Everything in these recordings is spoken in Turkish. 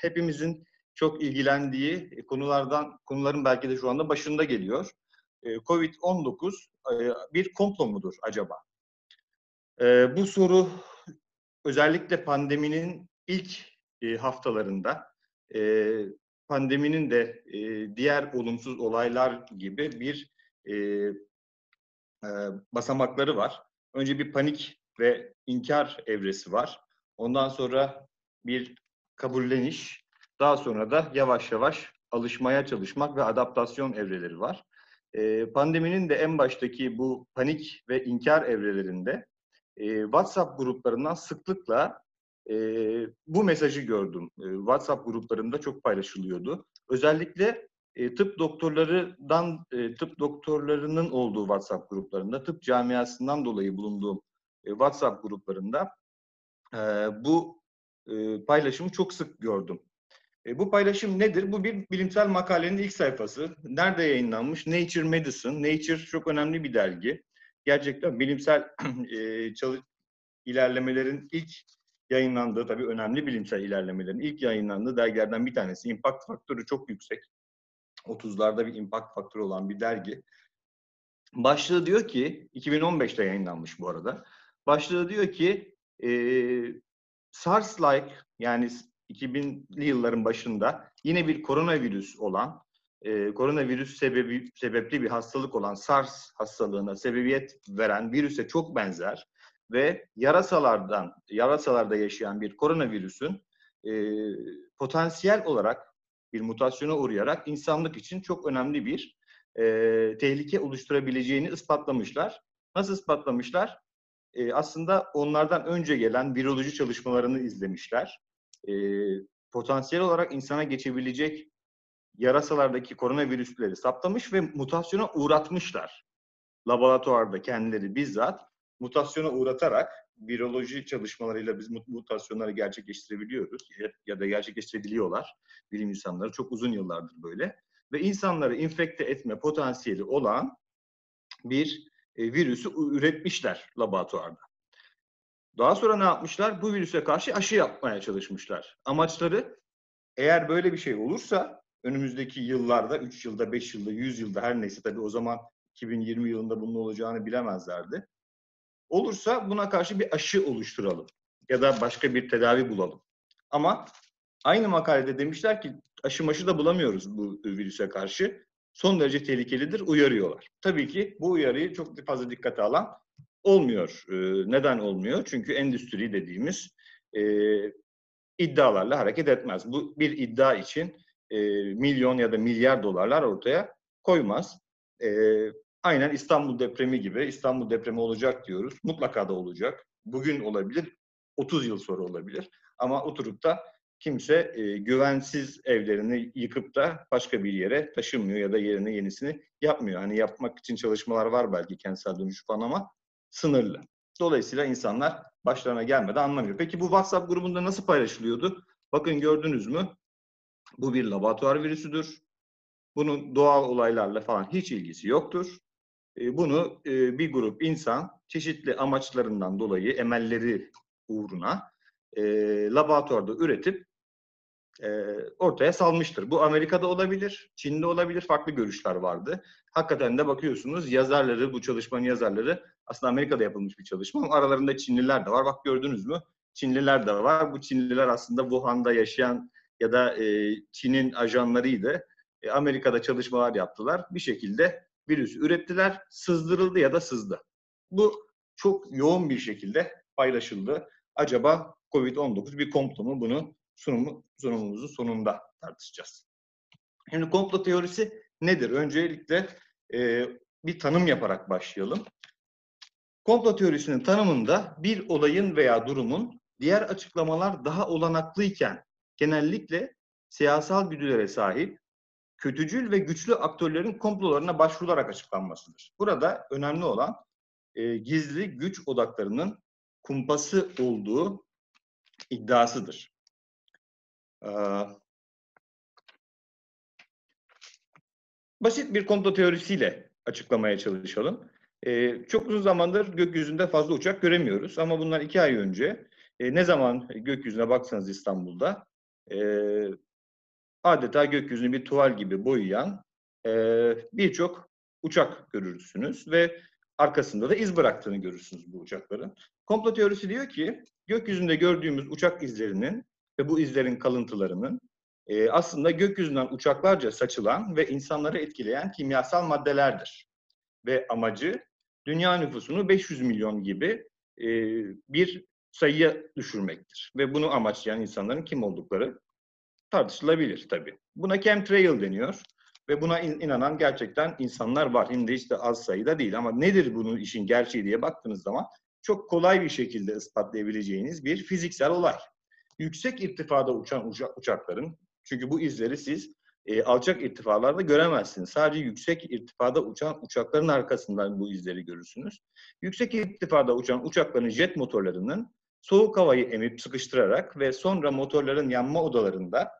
hepimizin çok ilgilendiği konulardan konuların belki de şu anda başında geliyor. E, Covid-19 e, bir komplo mudur acaba? E, bu soru özellikle pandeminin ilk haftalarında pandeminin de diğer olumsuz olaylar gibi bir basamakları var. Önce bir panik ve inkar evresi var. Ondan sonra bir kabulleniş, daha sonra da yavaş yavaş alışmaya çalışmak ve adaptasyon evreleri var. pandeminin de en baştaki bu panik ve inkar evrelerinde WhatsApp gruplarından sıklıkla bu mesajı gördüm. WhatsApp gruplarında çok paylaşılıyordu. Özellikle tıp doktorlarından, tıp doktorlarının olduğu WhatsApp gruplarında, tıp camiasından dolayı bulunduğum WhatsApp gruplarında bu paylaşımı çok sık gördüm. bu paylaşım nedir? Bu bir bilimsel makalenin ilk sayfası. Nerede yayınlanmış? Nature Medicine. Nature çok önemli bir dergi. Gerçekten bilimsel e, ilerlemelerin ilk yayınlandığı, tabii önemli bilimsel ilerlemelerin ilk yayınlandığı dergilerden bir tanesi. Impact faktörü çok yüksek. 30'larda bir impact faktörü olan bir dergi. Başlığı diyor ki, 2015'te yayınlanmış bu arada. Başlığı diyor ki, e, SARS-like yani 2000'li yılların başında yine bir koronavirüs olan, e, koronavirüs sebebi, sebepli bir hastalık olan SARS hastalığına sebebiyet veren virüse çok benzer ve yarasalardan, yarasalarda yaşayan bir koronavirüsün e, potansiyel olarak bir mutasyona uğrayarak insanlık için çok önemli bir e, tehlike oluşturabileceğini ispatlamışlar. Nasıl ispatlamışlar? E, aslında onlardan önce gelen viroloji çalışmalarını izlemişler. E, potansiyel olarak insana geçebilecek yarasalardaki koronavirüsleri saptamış ve mutasyona uğratmışlar. Laboratuvarda kendileri bizzat mutasyona uğratarak viroloji çalışmalarıyla biz mutasyonları gerçekleştirebiliyoruz ya da gerçekleştirebiliyorlar bilim insanları çok uzun yıllardır böyle ve insanları infekte etme potansiyeli olan bir e, virüsü üretmişler laboratuvarda. Daha sonra ne yapmışlar? Bu virüse karşı aşı yapmaya çalışmışlar. Amaçları eğer böyle bir şey olursa önümüzdeki yıllarda, 3 yılda, 5 yılda, 100 yılda her neyse tabii o zaman 2020 yılında bunun olacağını bilemezlerdi. Olursa buna karşı bir aşı oluşturalım ya da başka bir tedavi bulalım. Ama aynı makalede demişler ki aşı maşı da bulamıyoruz bu virüse karşı. Son derece tehlikelidir, uyarıyorlar. Tabii ki bu uyarıyı çok fazla dikkate alan olmuyor. Ee, neden olmuyor? Çünkü endüstri dediğimiz e, iddialarla hareket etmez. Bu bir iddia için e, milyon ya da milyar dolarlar ortaya koymaz. E, aynen İstanbul depremi gibi İstanbul depremi olacak diyoruz. Mutlaka da olacak. Bugün olabilir, 30 yıl sonra olabilir. Ama oturup da kimse e, güvensiz evlerini yıkıp da başka bir yere taşınmıyor ya da yerine yenisini yapmıyor. Hani yapmak için çalışmalar var belki kentsel dönüşüm falan ama sınırlı. Dolayısıyla insanlar başlarına gelmeden anlamıyor. Peki bu WhatsApp grubunda nasıl paylaşılıyordu? Bakın gördünüz mü? Bu bir laboratuvar virüsüdür. Bunun doğal olaylarla falan hiç ilgisi yoktur. E, bunu e, bir grup insan çeşitli amaçlarından dolayı emelleri uğruna e, laboratuvarda üretip ortaya salmıştır. Bu Amerika'da olabilir, Çin'de olabilir, farklı görüşler vardı. Hakikaten de bakıyorsunuz yazarları, bu çalışmanın yazarları aslında Amerika'da yapılmış bir çalışma ama aralarında Çinliler de var. Bak gördünüz mü? Çinliler de var. Bu Çinliler aslında Wuhan'da yaşayan ya da e, Çin'in ajanlarıydı. E, Amerika'da çalışmalar yaptılar. Bir şekilde virüs ürettiler, sızdırıldı ya da sızdı. Bu çok yoğun bir şekilde paylaşıldı. Acaba COVID-19 bir komplo mu? Bunu sunumu, sunumumuzun sonunda tartışacağız. Şimdi komplo teorisi nedir? Öncelikle e, bir tanım yaparak başlayalım. Komplo teorisinin tanımında bir olayın veya durumun diğer açıklamalar daha olanaklıyken genellikle siyasal güdülere sahip kötücül ve güçlü aktörlerin komplolarına başvurularak açıklanmasıdır. Burada önemli olan e, gizli güç odaklarının kumpası olduğu iddiasıdır. Basit bir komplo teorisiyle açıklamaya çalışalım. Ee, çok uzun zamandır gökyüzünde fazla uçak göremiyoruz ama bunlar iki ay önce e, ne zaman gökyüzüne baksanız İstanbul'da e, adeta gökyüzünü bir tuval gibi boyayan e, birçok uçak görürsünüz ve arkasında da iz bıraktığını görürsünüz bu uçakların. Komplo teorisi diyor ki gökyüzünde gördüğümüz uçak izlerinin ve bu izlerin kalıntılarının e, aslında gökyüzünden uçaklarca saçılan ve insanları etkileyen kimyasal maddelerdir. Ve amacı dünya nüfusunu 500 milyon gibi e, bir sayıya düşürmektir. Ve bunu amaçlayan insanların kim oldukları tartışılabilir tabii. Buna chemtrail deniyor ve buna in- inanan gerçekten insanlar var. Hem de işte az sayıda değil ama nedir bunun işin gerçeği diye baktığınız zaman çok kolay bir şekilde ispatlayabileceğiniz bir fiziksel olay. Yüksek irtifada uçan uça- uçakların, çünkü bu izleri siz e, alçak irtifalarda göremezsiniz. Sadece yüksek irtifada uçan uçakların arkasından bu izleri görürsünüz. Yüksek irtifada uçan uçakların jet motorlarının soğuk havayı emip sıkıştırarak ve sonra motorların yanma odalarında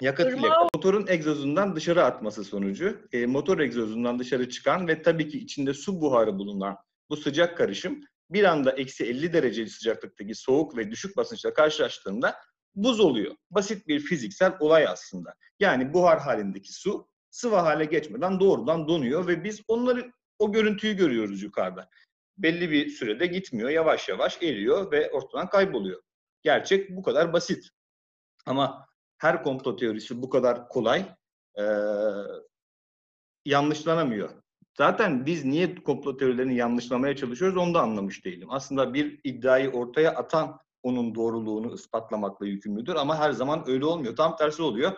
yakıt ile motorun egzozundan dışarı atması sonucu e, motor egzozundan dışarı çıkan ve tabii ki içinde su buharı bulunan bu sıcak karışım bir anda eksi 50 derece sıcaklıktaki soğuk ve düşük basınçla karşılaştığında buz oluyor. Basit bir fiziksel olay aslında. Yani buhar halindeki su sıvı hale geçmeden doğrudan donuyor ve biz onları o görüntüyü görüyoruz yukarıda. Belli bir sürede gitmiyor, yavaş yavaş eriyor ve ortadan kayboluyor. Gerçek bu kadar basit. Ama her komplo teorisi bu kadar kolay eee, yanlışlanamıyor. Zaten biz niye komplo teorilerini yanlışlamaya çalışıyoruz onu da anlamış değilim. Aslında bir iddiayı ortaya atan onun doğruluğunu ispatlamakla yükümlüdür ama her zaman öyle olmuyor. Tam tersi oluyor.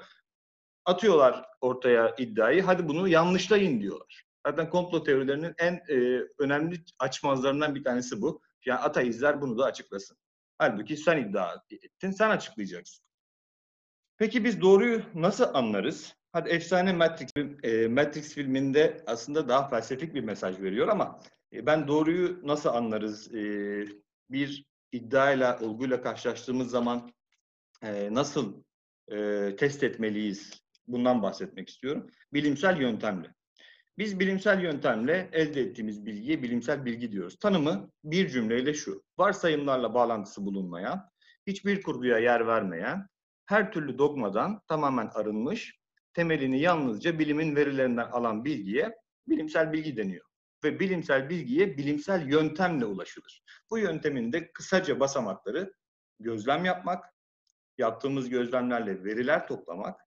Atıyorlar ortaya iddiayı, hadi bunu yanlışlayın diyorlar. Zaten komplo teorilerinin en e, önemli açmazlarından bir tanesi bu. Yani ateistler bunu da açıklasın. Halbuki sen iddia ettin, sen açıklayacaksın. Peki biz doğruyu nasıl anlarız? Hadi efsane Matrix, e, Matrix filminde aslında daha felsefik bir mesaj veriyor ama e, ben doğruyu nasıl anlarız? E, bir iddiayla, olguyla karşılaştığımız zaman e, nasıl test etmeliyiz? Bundan bahsetmek istiyorum. Bilimsel yöntemle. Biz bilimsel yöntemle elde ettiğimiz bilgiye bilimsel bilgi diyoruz. Tanımı bir cümleyle şu. Varsayımlarla bağlantısı bulunmayan, hiçbir kurguya yer vermeyen, her türlü dogmadan tamamen arınmış, temelini yalnızca bilimin verilerinden alan bilgiye bilimsel bilgi deniyor. Ve bilimsel bilgiye bilimsel yöntemle ulaşılır. Bu yöntemin de kısaca basamakları gözlem yapmak, yaptığımız gözlemlerle veriler toplamak,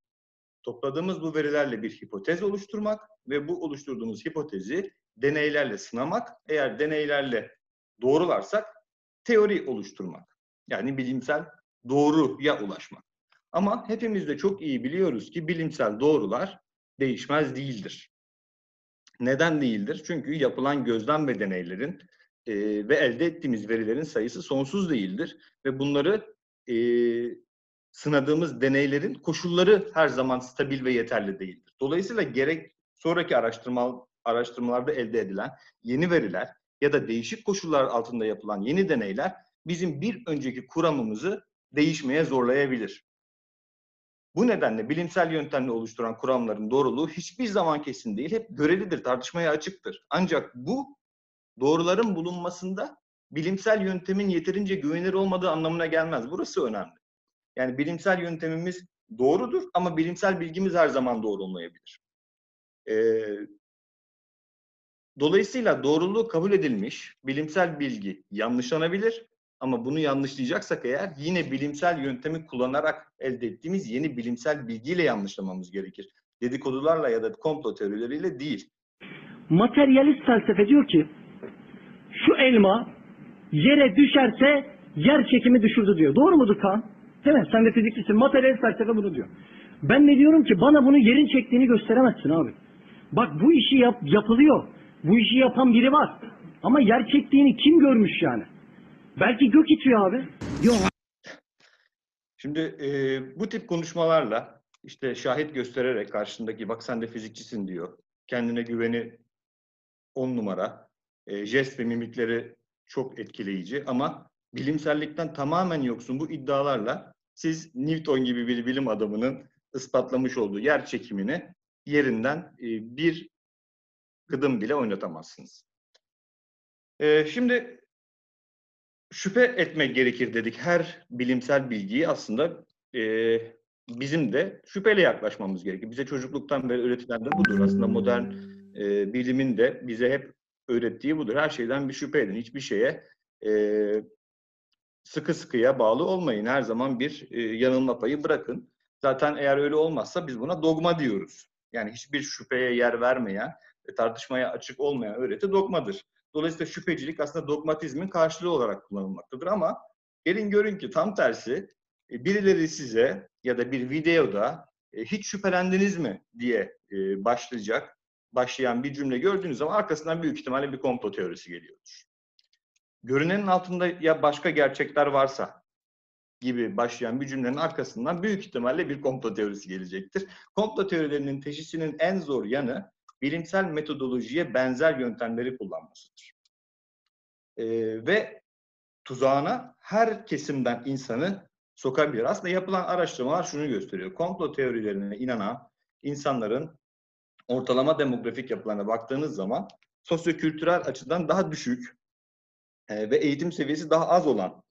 topladığımız bu verilerle bir hipotez oluşturmak ve bu oluşturduğumuz hipotezi deneylerle sınamak. Eğer deneylerle doğrularsak teori oluşturmak. Yani bilimsel doğruya ulaşmak. Ama hepimiz de çok iyi biliyoruz ki bilimsel doğrular değişmez değildir. Neden değildir? Çünkü yapılan gözlem ve deneylerin e, ve elde ettiğimiz verilerin sayısı sonsuz değildir ve bunları e, sınadığımız deneylerin koşulları her zaman stabil ve yeterli değildir. Dolayısıyla gerek sonraki araştırma araştırmalarda elde edilen yeni veriler ya da değişik koşullar altında yapılan yeni deneyler bizim bir önceki kuramımızı değişmeye zorlayabilir. Bu nedenle bilimsel yöntemle oluşturan kuramların doğruluğu hiçbir zaman kesin değil, hep görelidir, tartışmaya açıktır. Ancak bu doğruların bulunmasında bilimsel yöntemin yeterince güvenilir olmadığı anlamına gelmez. Burası önemli. Yani bilimsel yöntemimiz doğrudur ama bilimsel bilgimiz her zaman doğru olmayabilir. Ee, dolayısıyla doğruluğu kabul edilmiş bilimsel bilgi yanlışlanabilir ama bunu yanlışlayacaksak eğer yine bilimsel yöntemi kullanarak elde ettiğimiz yeni bilimsel bilgiyle yanlışlamamız gerekir. Dedikodularla ya da komplo teorileriyle değil. materyalist felsefe diyor ki şu elma yere düşerse yer çekimi düşürdü diyor. Doğru mudur Kaan? Değil mi? Sen de fizikçisin. Materyalist felsefe bunu diyor. Ben de diyorum ki bana bunu yerin çektiğini gösteremezsin abi. Bak bu işi yap, yapılıyor. Bu işi yapan biri var. Ama yer çektiğini kim görmüş yani? Belki gök itiyor abi. Şimdi e, bu tip konuşmalarla işte şahit göstererek karşındaki bak sen de fizikçisin diyor. Kendine güveni on numara. E, jest ve mimikleri çok etkileyici ama bilimsellikten tamamen yoksun bu iddialarla siz Newton gibi bir bilim adamının ispatlamış olduğu yer çekimini yerinden e, bir gıdım bile oynatamazsınız. E, şimdi şüphe etmek gerekir dedik. Her bilimsel bilgiyi aslında e, bizim de şüpheyle yaklaşmamız gerekir. Bize çocukluktan beri öğretilen de budur. Aslında modern e, bilimin de bize hep öğrettiği budur. Her şeyden bir şüphe edin. Hiçbir şeye e, sıkı sıkıya bağlı olmayın. Her zaman bir e, yanılma payı bırakın. Zaten eğer öyle olmazsa biz buna dogma diyoruz. Yani hiçbir şüpheye yer vermeyen ve tartışmaya açık olmayan öğreti dogmadır. Dolayısıyla şüphecilik aslında dogmatizmin karşılığı olarak kullanılmaktadır ama gelin görün ki tam tersi e, birileri size ya da bir videoda e, hiç şüphelendiniz mi diye e, başlayacak, başlayan bir cümle gördüğünüz zaman arkasından büyük ihtimalle bir komplo teorisi geliyordur. Görünenin altında ya başka gerçekler varsa gibi başlayan bir cümlenin arkasından büyük ihtimalle bir komplo teorisi gelecektir. Komplo teorilerinin teşhisinin en zor yanı bilimsel metodolojiye benzer yöntemleri kullanmasıdır. Ee, ve tuzağına her kesimden insanı sokabilir. Aslında yapılan araştırmalar şunu gösteriyor. Komplo teorilerine inanan insanların ortalama demografik yapılarına baktığınız zaman sosyokültürel açıdan daha düşük e, ve eğitim seviyesi daha az olan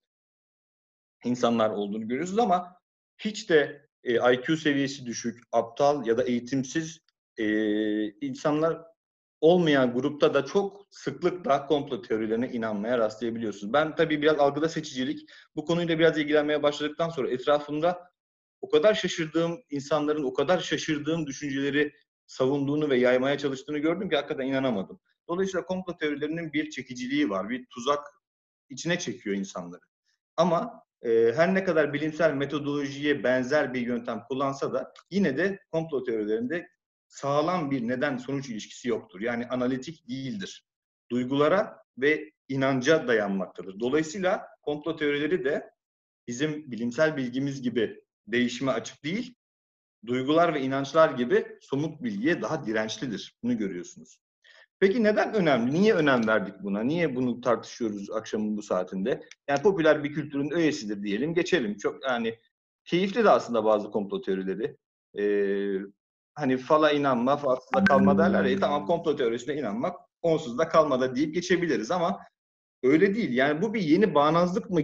insanlar olduğunu görüyoruz ama hiç de e, IQ seviyesi düşük, aptal ya da eğitimsiz e, insanlar olmayan grupta da çok sıklıkla komplo teorilerine inanmaya rastlayabiliyorsunuz. Ben tabii biraz algıda seçicilik, bu konuyla biraz ilgilenmeye başladıktan sonra etrafımda o kadar şaşırdığım insanların o kadar şaşırdığım düşünceleri savunduğunu ve yaymaya çalıştığını gördüm ki hakikaten inanamadım. Dolayısıyla komplo teorilerinin bir çekiciliği var, bir tuzak içine çekiyor insanları. Ama e, her ne kadar bilimsel metodolojiye benzer bir yöntem kullansa da yine de komplo teorilerinde sağlam bir neden-sonuç ilişkisi yoktur. Yani analitik değildir. Duygulara ve inanca dayanmaktadır. Dolayısıyla komplo teorileri de bizim bilimsel bilgimiz gibi değişime açık değil, duygular ve inançlar gibi somut bilgiye daha dirençlidir. Bunu görüyorsunuz. Peki neden önemli? Niye önem verdik buna? Niye bunu tartışıyoruz akşamın bu saatinde? Yani popüler bir kültürün öğesidir diyelim. Geçelim. Çok yani keyifli de aslında bazı komplo teorileri. Ee, hani fala inanma, falsızda kalma derler ya. Tamam komplo teorisine inanmak onsuz da kalmada deyip geçebiliriz ama öyle değil. Yani bu bir yeni bağnazlık mı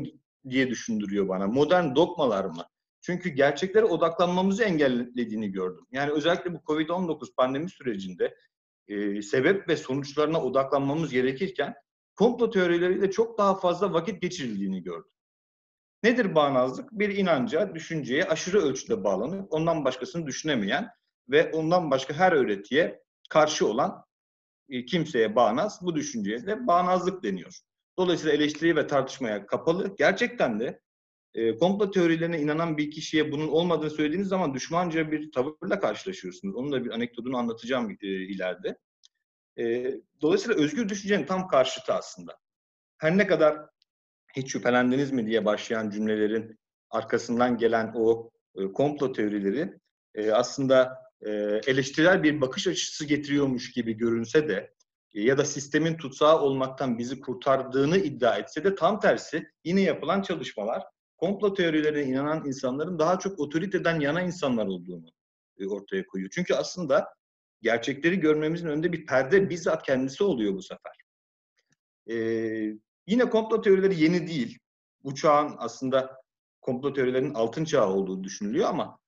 diye düşündürüyor bana. Modern dogmalar mı? Çünkü gerçeklere odaklanmamızı engellediğini gördüm. Yani özellikle bu Covid-19 pandemi sürecinde e, sebep ve sonuçlarına odaklanmamız gerekirken komplo teorileriyle çok daha fazla vakit geçirildiğini gördüm. Nedir bağnazlık? Bir inanca, düşünceye aşırı ölçüde bağlanıp ondan başkasını düşünemeyen ve ondan başka her öğretiye karşı olan e, kimseye bağnaz, bu düşünceye de bağnazlık deniyor. Dolayısıyla eleştiri ve tartışmaya kapalı. Gerçekten de e, komplo teorilerine inanan bir kişiye bunun olmadığını söylediğiniz zaman düşmanca bir tavırla karşılaşıyorsunuz. Onun da bir anekdotunu anlatacağım e, ileride. E, dolayısıyla özgür düşüncenin tam karşıtı aslında. Her ne kadar hiç şüphelendiniz mi diye başlayan cümlelerin arkasından gelen o e, komplo teorileri e, aslında e, eleştirel bir bakış açısı getiriyormuş gibi görünse de e, ya da sistemin tutsağı olmaktan bizi kurtardığını iddia etse de tam tersi yine yapılan çalışmalar komplo teorilerine inanan insanların daha çok otoriteden yana insanlar olduğunu e, ortaya koyuyor. Çünkü aslında gerçekleri görmemizin önünde bir perde bizzat kendisi oluyor bu sefer. Ee, yine komplo teorileri yeni değil. Bu çağın aslında komplo teorilerinin altın çağı olduğu düşünülüyor ama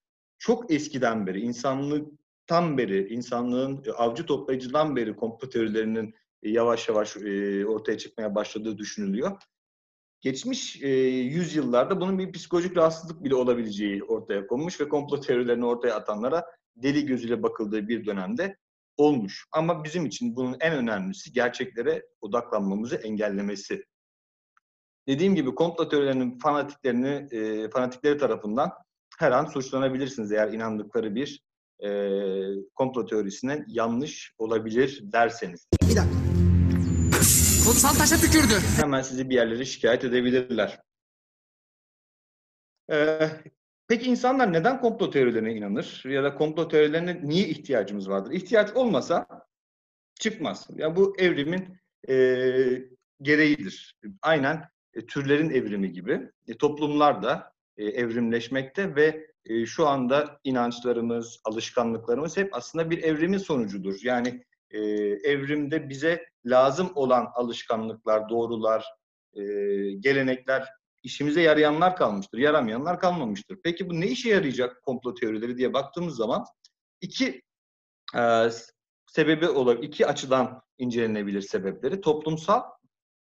çok eskiden beri, insanlıktan beri, insanlığın avcı toplayıcıdan beri komplo teorilerinin yavaş yavaş ortaya çıkmaya başladığı düşünülüyor geçmiş e, yüzyıllarda bunun bir psikolojik rahatsızlık bile olabileceği ortaya konmuş ve komplo teorilerini ortaya atanlara deli gözüyle bakıldığı bir dönemde olmuş. Ama bizim için bunun en önemlisi gerçeklere odaklanmamızı engellemesi. Dediğim gibi komplo teorilerinin fanatiklerini, e, fanatikleri tarafından her an suçlanabilirsiniz eğer inandıkları bir e, komplo teorisine yanlış olabilir derseniz. Bir dakika. Kutsal taşa tükürdü. Hemen sizi bir yerlere şikayet edebilirler. Ee, peki insanlar neden komplo teorilerine inanır? Ya da komplo teorilerine niye ihtiyacımız vardır? İhtiyaç olmasa çıkmaz. Ya yani bu evrimin e, gereğidir. Aynen e, türlerin evrimi gibi. E, toplumlar da e, evrimleşmekte ve e, şu anda inançlarımız, alışkanlıklarımız hep aslında bir evrimin sonucudur. Yani e, evrimde bize lazım olan alışkanlıklar, doğrular, gelenekler işimize yarayanlar kalmıştır, yaramayanlar kalmamıştır. Peki bu ne işe yarayacak komplo teorileri diye baktığımız zaman iki e, sebebi olarak iki açıdan incelenebilir sebepleri. Toplumsal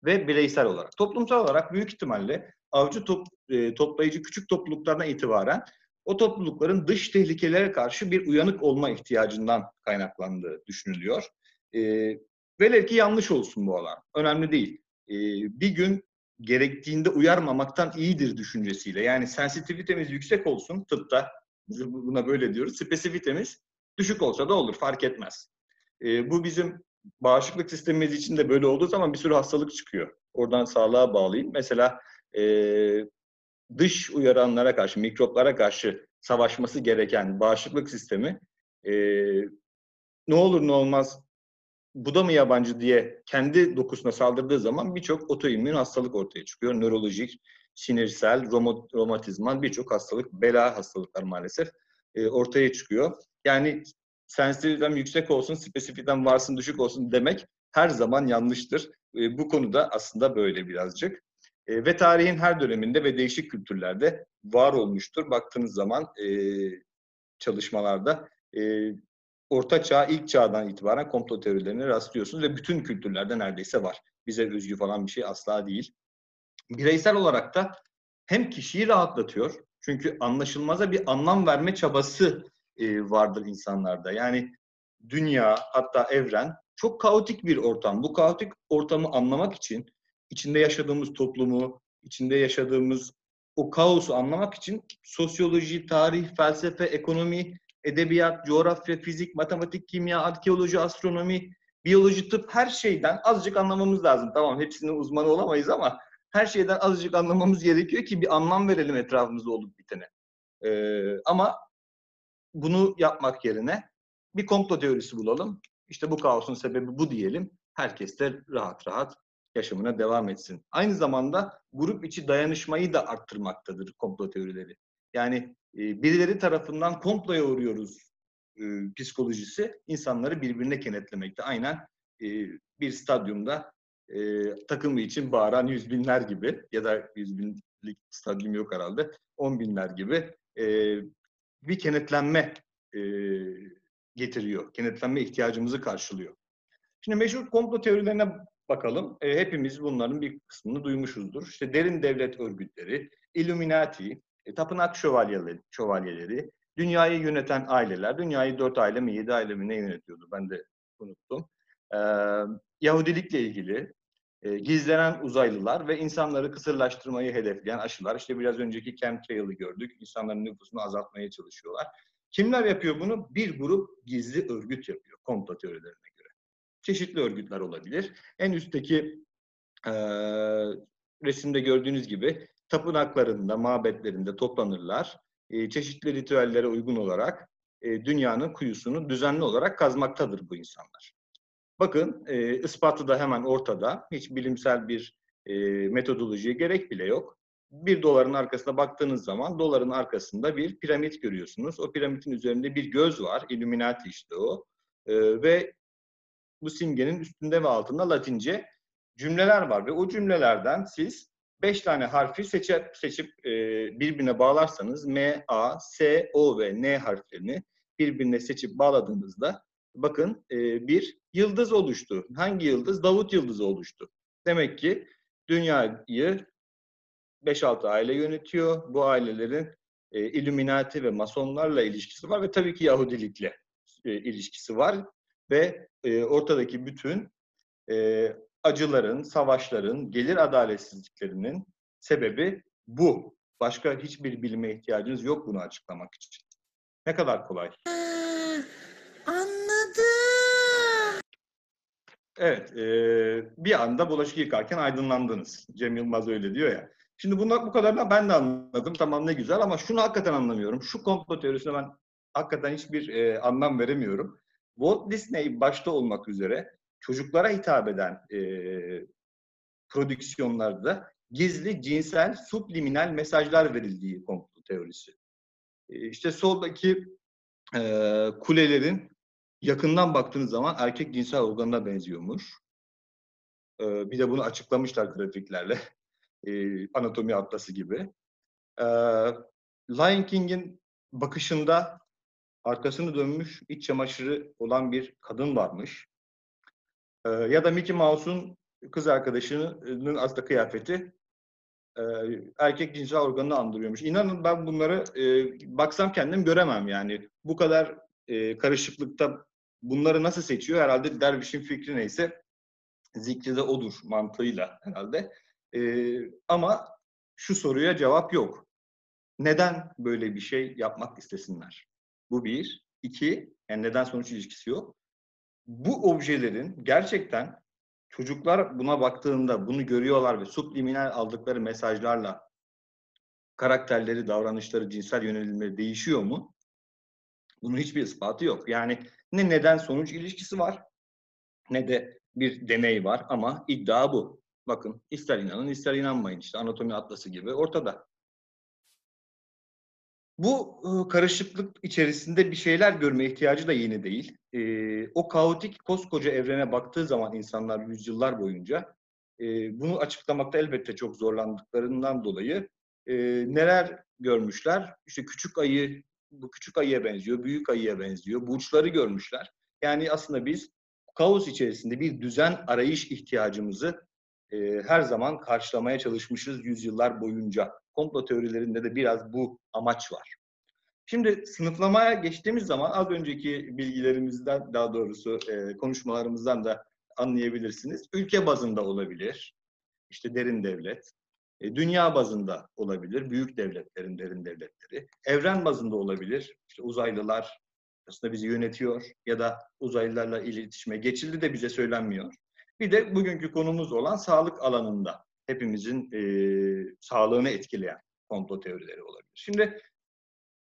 ve bireysel olarak. Toplumsal olarak büyük ihtimalle avcı top, e, toplayıcı küçük topluluklardan itibaren o toplulukların dış tehlikelere karşı bir uyanık olma ihtiyacından kaynaklandığı düşünülüyor. E, velev ki yanlış olsun bu alan. Önemli değil. E, bir gün gerektiğinde uyarmamaktan iyidir düşüncesiyle. Yani sensitivitemiz yüksek olsun tıpta. Buna böyle diyoruz. Spesifitemiz düşük olsa da olur. Fark etmez. E, bu bizim bağışıklık sistemimiz için de böyle olduğu zaman bir sürü hastalık çıkıyor. Oradan sağlığa bağlayayım. Mesela e, dış uyaranlara karşı, mikroplara karşı savaşması gereken bağışıklık sistemi e, ne olur ne olmaz bu da mı yabancı diye kendi dokusuna saldırdığı zaman birçok otoimmün hastalık ortaya çıkıyor. Nörolojik, sinirsel, romatizmal birçok hastalık, bela hastalıklar maalesef e, ortaya çıkıyor. Yani sensitivitem yüksek olsun, spesifitem varsın, düşük olsun demek her zaman yanlıştır. E, bu konuda aslında böyle birazcık. E, ve tarihin her döneminde ve değişik kültürlerde var olmuştur. Baktığınız zaman e, çalışmalarda e, Orta Çağ, ilk çağdan itibaren komplo teorilerine rastlıyorsunuz ve bütün kültürlerde neredeyse var. Bize özgü falan bir şey asla değil. Bireysel olarak da hem kişiyi rahatlatıyor, çünkü anlaşılmaza bir anlam verme çabası e, vardır insanlarda. Yani dünya hatta evren çok kaotik bir ortam. Bu kaotik ortamı anlamak için içinde yaşadığımız toplumu, içinde yaşadığımız o kaosu anlamak için sosyoloji, tarih, felsefe, ekonomi, edebiyat, coğrafya, fizik, matematik, kimya, arkeoloji, astronomi, biyoloji, tıp her şeyden azıcık anlamamız lazım. Tamam hepsinin uzmanı olamayız ama her şeyden azıcık anlamamız gerekiyor ki bir anlam verelim etrafımızda olup bitene. Ee, ama bunu yapmak yerine bir komplo teorisi bulalım. İşte bu kaosun sebebi bu diyelim. Herkes de rahat rahat yaşamına devam etsin. Aynı zamanda grup içi dayanışmayı da arttırmaktadır komplo teorileri. Yani e, birileri tarafından komploya uğruyoruz e, psikolojisi insanları birbirine kenetlemekte. Aynen e, bir stadyumda e, takımı için bağıran yüz binler gibi ya da yüz binlik stadyum yok herhalde, on binler gibi e, bir kenetlenme e, getiriyor. Kenetlenme ihtiyacımızı karşılıyor. Şimdi meşhur komplo teorilerine bakalım. E, hepimiz bunların bir kısmını duymuşuzdur. İşte derin devlet örgütleri, Illuminati, e, tapınak şövalyeleri, şövalyeleri, dünyayı yöneten aileler, dünyayı dört aile mi, yedi aile mi ne yönetiyordu ben de unuttum. E, Yahudilikle ilgili, e, gizlenen uzaylılar ve insanları kısırlaştırmayı hedefleyen aşılar. İşte biraz önceki chemtrail'ı gördük. İnsanların nüfusunu azaltmaya çalışıyorlar. Kimler yapıyor bunu? Bir grup gizli örgüt yapıyor komplo teorilerine. Çeşitli örgütler olabilir. En üstteki e, resimde gördüğünüz gibi tapınaklarında, mabetlerinde toplanırlar. E, çeşitli ritüellere uygun olarak e, dünyanın kuyusunu düzenli olarak kazmaktadır bu insanlar. Bakın e, ispatı da hemen ortada. Hiç bilimsel bir e, metodolojiye gerek bile yok. Bir doların arkasına baktığınız zaman doların arkasında bir piramit görüyorsunuz. O piramidin üzerinde bir göz var. Illuminati işte o. E, ve bu simgenin üstünde ve altında Latince cümleler var. Ve o cümlelerden siz beş tane harfi seçip, seçip e, birbirine bağlarsanız M, A, S, O ve N harflerini birbirine seçip bağladığınızda bakın e, bir yıldız oluştu. Hangi yıldız? Davut yıldızı oluştu. Demek ki dünyayı 5-6 aile yönetiyor. Bu ailelerin e, Illuminati ve Masonlarla ilişkisi var ve tabii ki Yahudilikle e, ilişkisi var. Ve e, ortadaki bütün e, acıların, savaşların, gelir adaletsizliklerinin sebebi bu. Başka hiçbir bilime ihtiyacınız yok bunu açıklamak için. Ne kadar kolay. Anladım. Evet, e, bir anda bulaşık yıkarken aydınlandınız. Cem Yılmaz öyle diyor ya. Şimdi bunlar bu kadarına ben de anladım. Tamam ne güzel ama şunu hakikaten anlamıyorum. Şu komplo teorisine ben hakikaten hiçbir e, anlam veremiyorum. Walt Disney başta olmak üzere çocuklara hitap eden e, prodüksiyonlarda gizli cinsel subliminal mesajlar verildiği komplo teorisi. E, işte soldaki e, kulelerin yakından baktığınız zaman erkek cinsel organına benziyormuş. E, bir de bunu açıklamışlar grafiklerle. e, Anatomi Atlası gibi. Ee, Lion King'in bakışında arkasını dönmüş iç çamaşırı olan bir kadın varmış. Ee, ya da Mickey Mouse'un kız arkadaşının aslında kıyafeti e, erkek cinsel organını andırıyormuş. İnanın ben bunları e, baksam kendim göremem yani. Bu kadar e, karışıklıkta bunları nasıl seçiyor? Herhalde dervişin fikri neyse zikri de odur mantığıyla herhalde. E, ama şu soruya cevap yok. Neden böyle bir şey yapmak istesinler? Bu bir. İki, yani neden sonuç ilişkisi yok. Bu objelerin gerçekten çocuklar buna baktığında bunu görüyorlar ve subliminal aldıkları mesajlarla karakterleri, davranışları, cinsel yönelimleri değişiyor mu? Bunun hiçbir ispatı yok. Yani ne neden sonuç ilişkisi var ne de bir deney var ama iddia bu. Bakın ister inanın ister inanmayın işte anatomi atlası gibi ortada. Bu e, karışıklık içerisinde bir şeyler görme ihtiyacı da yeni değil. O kaotik koskoca evrene baktığı zaman insanlar yüzyıllar boyunca bunu açıklamakta elbette çok zorlandıklarından dolayı neler görmüşler? İşte küçük ayı, bu küçük ayıya benziyor, büyük ayıya benziyor. Burçları görmüşler. Yani aslında biz kaos içerisinde bir düzen arayış ihtiyacımızı her zaman karşılamaya çalışmışız yüzyıllar boyunca. Komplo teorilerinde de biraz bu amaç var. Şimdi sınıflamaya geçtiğimiz zaman az önceki bilgilerimizden daha doğrusu e, konuşmalarımızdan da anlayabilirsiniz. Ülke bazında olabilir. İşte derin devlet. E, dünya bazında olabilir. Büyük devletlerin derin devletleri. Evren bazında olabilir. İşte uzaylılar aslında bizi yönetiyor ya da uzaylılarla iletişime geçildi de bize söylenmiyor. Bir de bugünkü konumuz olan sağlık alanında hepimizin e, sağlığını etkileyen komplo teorileri olabilir. Şimdi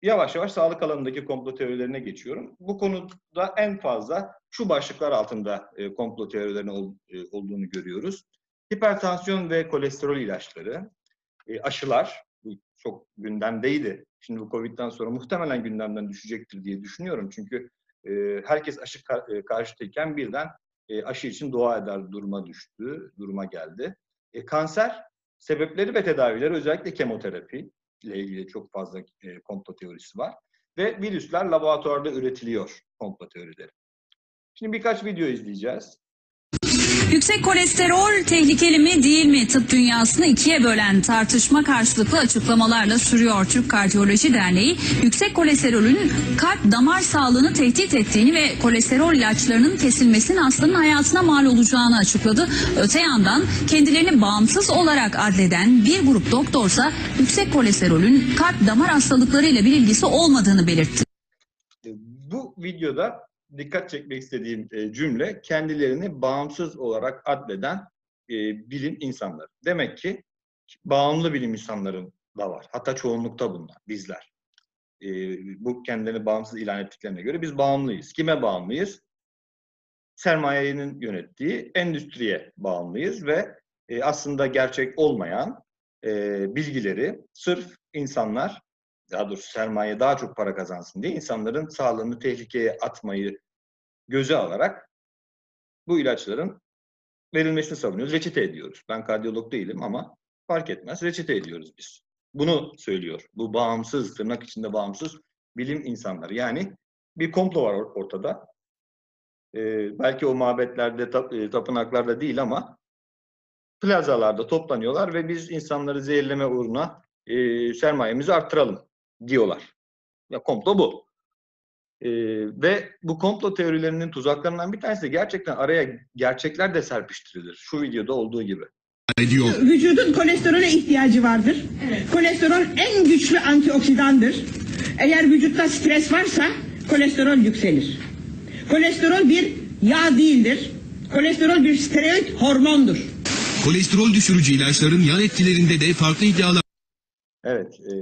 yavaş yavaş sağlık alanındaki komplo teorilerine geçiyorum. Bu konuda en fazla şu başlıklar altında e, komplo teorilerinin ol, e, olduğunu görüyoruz. Hipertansiyon ve kolesterol ilaçları, e, aşılar, bu çok gündemdeydi. Şimdi bu Covid'den sonra muhtemelen gündemden düşecektir diye düşünüyorum. Çünkü e, herkes aşı kar, karşıtayken birden e, aşı için dua eder duruma düştü, duruma geldi. E, kanser sebepleri ve tedavileri özellikle kemoterapi ile ilgili çok fazla e, komplo teorisi var. Ve virüsler laboratuvarda üretiliyor komplo teorileri. Şimdi birkaç video izleyeceğiz. Yüksek kolesterol tehlikeli mi değil mi? Tıp dünyasını ikiye bölen tartışma karşılıklı açıklamalarla sürüyor. Türk Kardiyoloji Derneği yüksek kolesterolün kalp damar sağlığını tehdit ettiğini ve kolesterol ilaçlarının kesilmesinin hastanın hayatına mal olacağını açıkladı. Öte yandan kendilerini bağımsız olarak adleden bir grup doktorsa yüksek kolesterolün kalp damar hastalıklarıyla bir ilgisi olmadığını belirtti. Bu videoda dikkat çekmek istediğim e, cümle kendilerini bağımsız olarak adleden e, bilim insanları. Demek ki bağımlı bilim insanların da var. Hatta çoğunlukta bunlar, bizler. E, bu kendilerini bağımsız ilan ettiklerine göre biz bağımlıyız. Kime bağımlıyız? Sermayenin yönettiği endüstriye bağımlıyız ve aslında gerçek olmayan bilgileri sırf insanlar daha doğrusu sermaye daha çok para kazansın diye insanların sağlığını tehlikeye atmayı göze alarak bu ilaçların verilmesini savunuyoruz. Reçete ediyoruz. Ben kardiyolog değilim ama fark etmez. Reçete ediyoruz biz. Bunu söylüyor. Bu bağımsız, tırnak içinde bağımsız bilim insanları. Yani bir komplo var or- ortada. Ee, belki o mabetlerde, tap- tapınaklarda değil ama plazalarda toplanıyorlar ve biz insanları zehirleme uğruna e, sermayemizi arttıralım diyorlar. Ya komplo bu. Ee, ve bu komplo teorilerinin tuzaklarından bir tanesi de gerçekten araya gerçekler de serpiştirilir. Şu videoda olduğu gibi. ediyor. Vücudun kolesterole ihtiyacı vardır. Kolesterol en güçlü antioksidandır. Eğer vücutta stres varsa kolesterol yükselir. Kolesterol bir yağ değildir. Kolesterol bir steroid hormondur. Kolesterol düşürücü ilaçların yan etkilerinde de farklı iddialar Evet. E,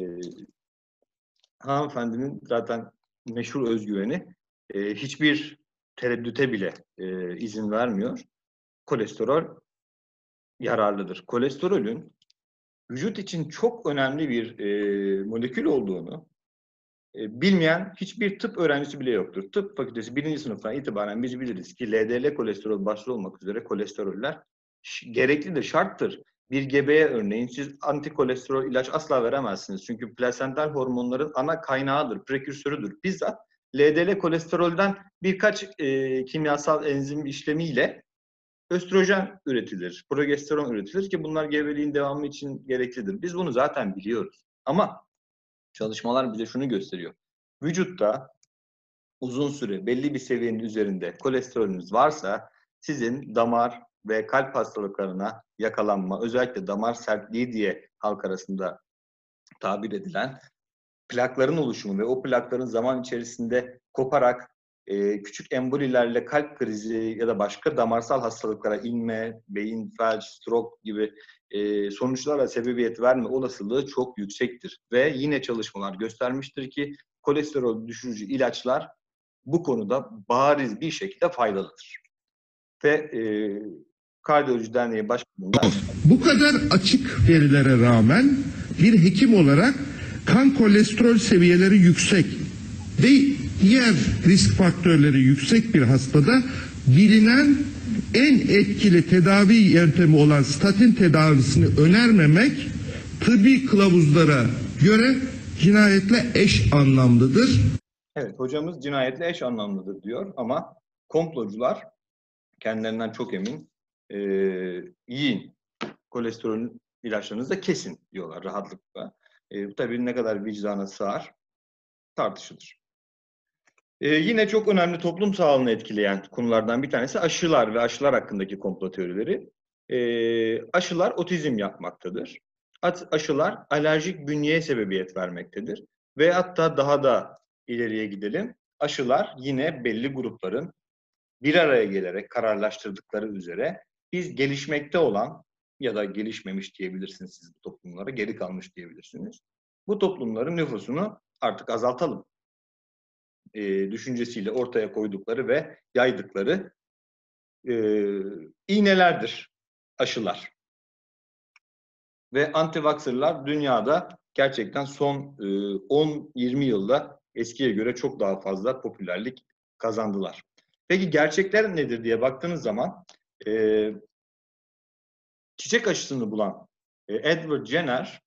hanımefendinin zaten meşhur özgüveni e, hiçbir tereddüte bile e, izin vermiyor. Kolesterol yararlıdır. Kolesterolün vücut için çok önemli bir e, molekül olduğunu e, bilmeyen hiçbir tıp öğrencisi bile yoktur. Tıp fakültesi birinci sınıftan itibaren biz biliriz ki LDL kolesterol başta olmak üzere kolesteroller gereklidir, şarttır. Bir gebeye örneğin siz antikolesterol ilaç asla veremezsiniz. Çünkü plasental hormonların ana kaynağıdır, prekürsörüdür. Bizzat LDL kolesterolden birkaç e, kimyasal enzim işlemiyle östrojen üretilir, progesteron üretilir ki bunlar gebeliğin devamı için gereklidir. Biz bunu zaten biliyoruz. Ama çalışmalar bize şunu gösteriyor. Vücutta uzun süre belli bir seviyenin üzerinde kolesterolünüz varsa sizin damar ve kalp hastalıklarına yakalanma, özellikle damar sertliği diye halk arasında tabir edilen plakların oluşumu ve o plakların zaman içerisinde koparak e, küçük embolilerle kalp krizi ya da başka damarsal hastalıklara inme, beyin felç, stroke gibi e, sonuçlara sebebiyet verme olasılığı çok yüksektir. Ve yine çalışmalar göstermiştir ki kolesterol düşürücü ilaçlar bu konuda bariz bir şekilde faydalıdır. Ve e, Kardiyoloji Derneği Başkanı'nda Bu kadar açık verilere rağmen bir hekim olarak kan kolesterol seviyeleri yüksek ve diğer risk faktörleri yüksek bir hastada bilinen en etkili tedavi yöntemi olan statin tedavisini önermemek tıbbi kılavuzlara göre cinayetle eş anlamlıdır. Evet, hocamız cinayetle eş anlamlıdır diyor ama komplocular kendilerinden çok emin e, yiyin kolesterol ilaçlarınızı da kesin diyorlar rahatlıkla. E, tabii ne kadar vicdana sığar tartışılır. E, yine çok önemli toplum sağlığını etkileyen konulardan bir tanesi aşılar ve aşılar hakkındaki komplo teorileri. E, aşılar otizm yapmaktadır. Aşılar alerjik bünyeye sebebiyet vermektedir. Ve hatta daha da ileriye gidelim. Aşılar yine belli grupların bir araya gelerek kararlaştırdıkları üzere biz gelişmekte olan ya da gelişmemiş diyebilirsiniz siz bu toplumlara, geri kalmış diyebilirsiniz. Bu toplumların nüfusunu artık azaltalım e, düşüncesiyle ortaya koydukları ve yaydıkları e, iğnelerdir aşılar. Ve antivaksırlar dünyada gerçekten son e, 10-20 yılda eskiye göre çok daha fazla popülerlik kazandılar. Peki gerçekler nedir diye baktığınız zaman e, çiçek aşısını bulan e, Edward Jenner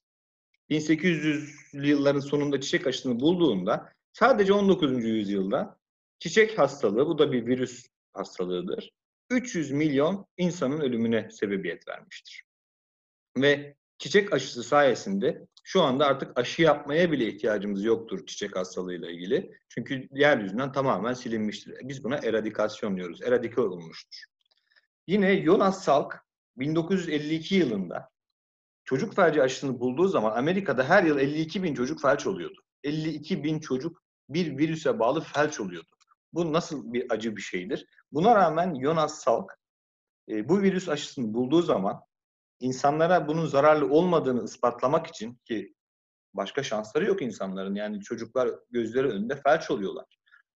1800'lü yılların sonunda çiçek aşısını bulduğunda sadece 19. yüzyılda çiçek hastalığı, bu da bir virüs hastalığıdır. 300 milyon insanın ölümüne sebebiyet vermiştir. Ve çiçek aşısı sayesinde şu anda artık aşı yapmaya bile ihtiyacımız yoktur çiçek hastalığıyla ilgili. Çünkü yeryüzünden tamamen silinmiştir. Biz buna eradikasyon diyoruz. Eradike olmuştur. Yine Jonas Salk 1952 yılında çocuk felci aşısını bulduğu zaman Amerika'da her yıl 52 bin çocuk felç oluyordu. 52 bin çocuk bir virüse bağlı felç oluyordu. Bu nasıl bir acı bir şeydir? Buna rağmen Jonas Salk e, bu virüs aşısını bulduğu zaman insanlara bunun zararlı olmadığını ispatlamak için ki başka şansları yok insanların. Yani çocuklar gözleri önünde felç oluyorlar.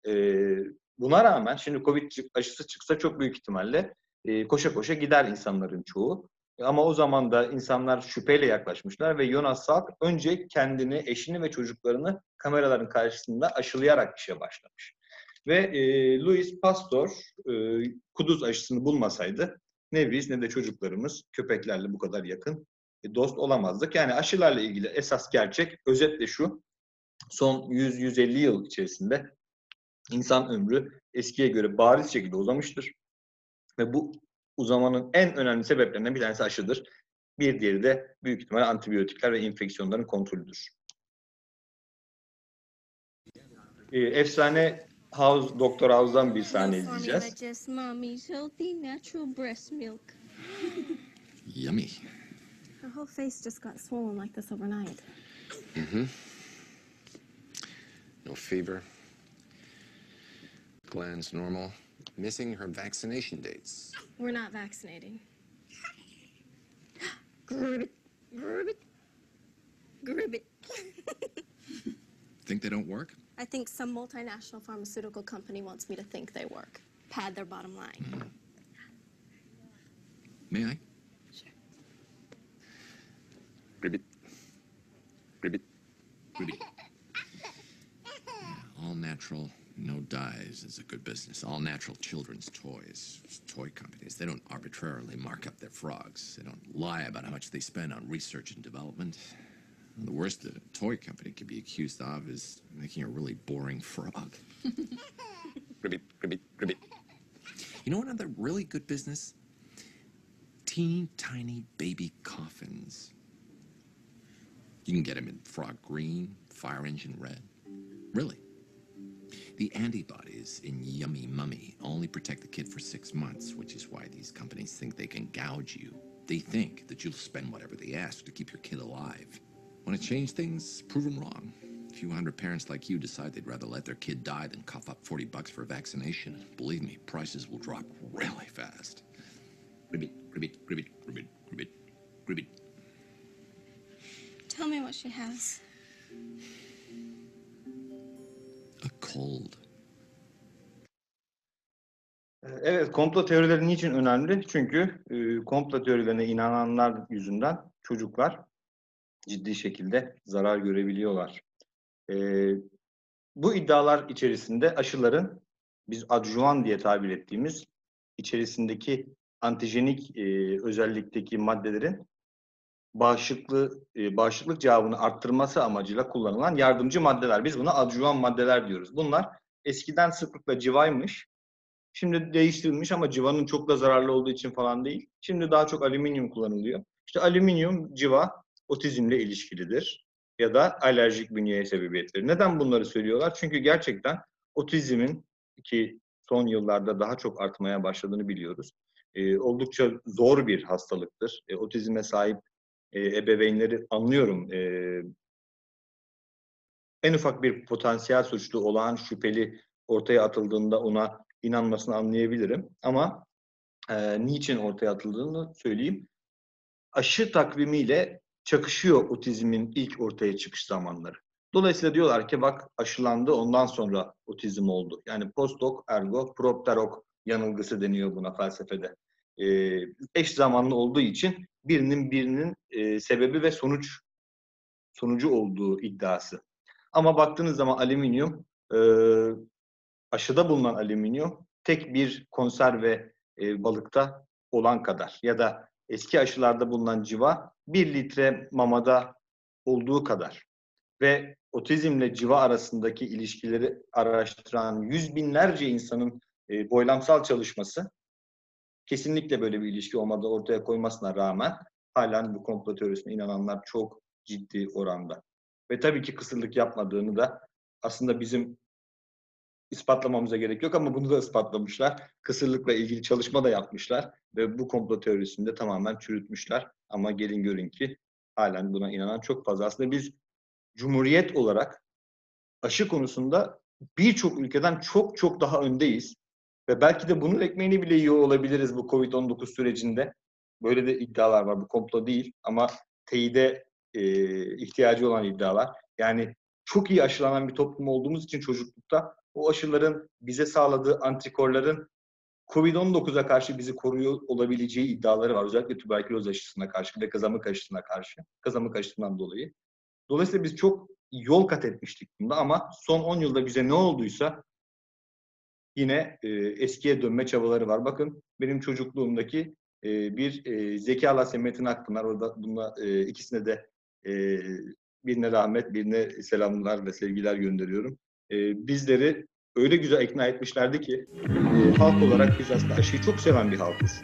Ee, buna rağmen şimdi Covid aşısı çıksa çok büyük ihtimalle e, koşa koşa gider insanların çoğu. Ama o zaman da insanlar şüpheyle yaklaşmışlar ve Jonas Salk önce kendini, eşini ve çocuklarını kameraların karşısında aşılayarak işe başlamış. Ve e, Louis Pasteur e, kuduz aşısını bulmasaydı ne biz ne de çocuklarımız köpeklerle bu kadar yakın e, dost olamazdık. Yani aşılarla ilgili esas gerçek özetle şu. Son 100-150 yıl içerisinde insan ömrü eskiye göre bariz şekilde uzamıştır. Ve bu uzamanın en önemli sebeplerinden bir tanesi aşıdır. Bir diğeri de büyük ihtimalle antibiyotikler ve enfeksiyonların kontrolüdür. Ee, efsane House, Doktor House'dan bir sahne izleyeceğiz. Yummy. Her whole face just got swollen like this overnight. No fever. Glands normal. Missing her vaccination dates. We're not vaccinating. Gribbit, gribbit, gribbit. Think they don't work? I think some multinational pharmaceutical company wants me to think they work. Pad their bottom line. Hmm. May I? Ribbit. Ribbit. Ruby. All natural, No dyes is a good business. All natural children's toys. Toy companies, they don't arbitrarily mark up their frogs. They don't lie about how much they spend on research and development. The worst that a toy company could be accused of is making a really boring frog. Gribbit, gribbit, gribbit. You know another really good business? Teeny tiny baby coffins. You can get them in frog green, fire engine red. Really. The antibodies in Yummy Mummy only protect the kid for six months, which is why these companies think they can gouge you. They think that you'll spend whatever they ask to keep your kid alive. Want to change things? Prove them wrong. A few hundred parents like you decide they'd rather let their kid die than cough up 40 bucks for a vaccination. Believe me, prices will drop really fast. Gribbit, gribbit, gribbit, gribbit, gribbit, gribbit. Tell me what she has. Cold. Evet, komplo teorileri niçin önemli? Çünkü e, komplo teorilerine inananlar yüzünden çocuklar ciddi şekilde zarar görebiliyorlar. E, bu iddialar içerisinde aşıların biz adjuvan diye tabir ettiğimiz içerisindeki antijenik e, özellikteki maddelerin bağışıklı, e, bağışıklık cevabını arttırması amacıyla kullanılan yardımcı maddeler. Biz buna adjuvan maddeler diyoruz. Bunlar eskiden sıklıkla civaymış. Şimdi değiştirilmiş ama civanın çok da zararlı olduğu için falan değil. Şimdi daha çok alüminyum kullanılıyor. İşte alüminyum, civa otizmle ilişkilidir. Ya da alerjik bünyeye sebebiyet verir. Neden bunları söylüyorlar? Çünkü gerçekten otizmin ki son yıllarda daha çok artmaya başladığını biliyoruz. Ee, oldukça zor bir hastalıktır. Ee, otizme sahip e, ebeveynleri anlıyorum. Ee, en ufak bir potansiyel suçlu olağan şüpheli ortaya atıldığında ona inanmasını anlayabilirim. Ama e, niçin ortaya atıldığını söyleyeyim. Aşı takvimiyle çakışıyor otizmin ilk ortaya çıkış zamanları. Dolayısıyla diyorlar ki bak aşılandı ondan sonra otizm oldu. Yani post hoc ergo propter hoc yanılgısı deniyor buna felsefede. E, eş zamanlı olduğu için birinin birinin e, sebebi ve sonuç sonucu olduğu iddiası. Ama baktığınız zaman alüminyum e, aşıda bulunan alüminyum tek bir konserve e, balıkta olan kadar ya da eski aşılarda bulunan civa bir litre mamada olduğu kadar ve otizmle civa arasındaki ilişkileri araştıran yüz binlerce insanın e, boylamsal çalışması kesinlikle böyle bir ilişki olmadığı ortaya koymasına rağmen halen bu komplo teorisine inananlar çok ciddi oranda. Ve tabii ki kısırlık yapmadığını da aslında bizim ispatlamamıza gerek yok ama bunu da ispatlamışlar. Kısırlıkla ilgili çalışma da yapmışlar ve bu komplo teorisini de tamamen çürütmüşler. Ama gelin görün ki halen buna inanan çok fazla. Aslında biz Cumhuriyet olarak aşı konusunda birçok ülkeden çok çok daha öndeyiz. Ve belki de bunun ekmeğini bile yiyor olabiliriz bu Covid-19 sürecinde. Böyle de iddialar var. Bu komplo değil ama teyide e, ihtiyacı olan iddialar. Yani çok iyi aşılanan bir toplum olduğumuz için çocuklukta o aşıların bize sağladığı antikorların Covid-19'a karşı bizi koruyor olabileceği iddiaları var. Özellikle tüberküloz aşısına karşı ve kızamık aşısına karşı. Kızamık aşısından dolayı. Dolayısıyla biz çok yol kat etmiştik bunda ama son 10 yılda bize ne olduysa yine e, eskiye dönme çabaları var. Bakın benim çocukluğumdaki e, bir e, Zeki Alasya Metin Akpınar orada bununla e, ikisine de e, birine rahmet, birine selamlar ve sevgiler gönderiyorum. E, bizleri öyle güzel ikna etmişlerdi ki e, halk olarak biz aslında aşıyı çok seven bir halkız.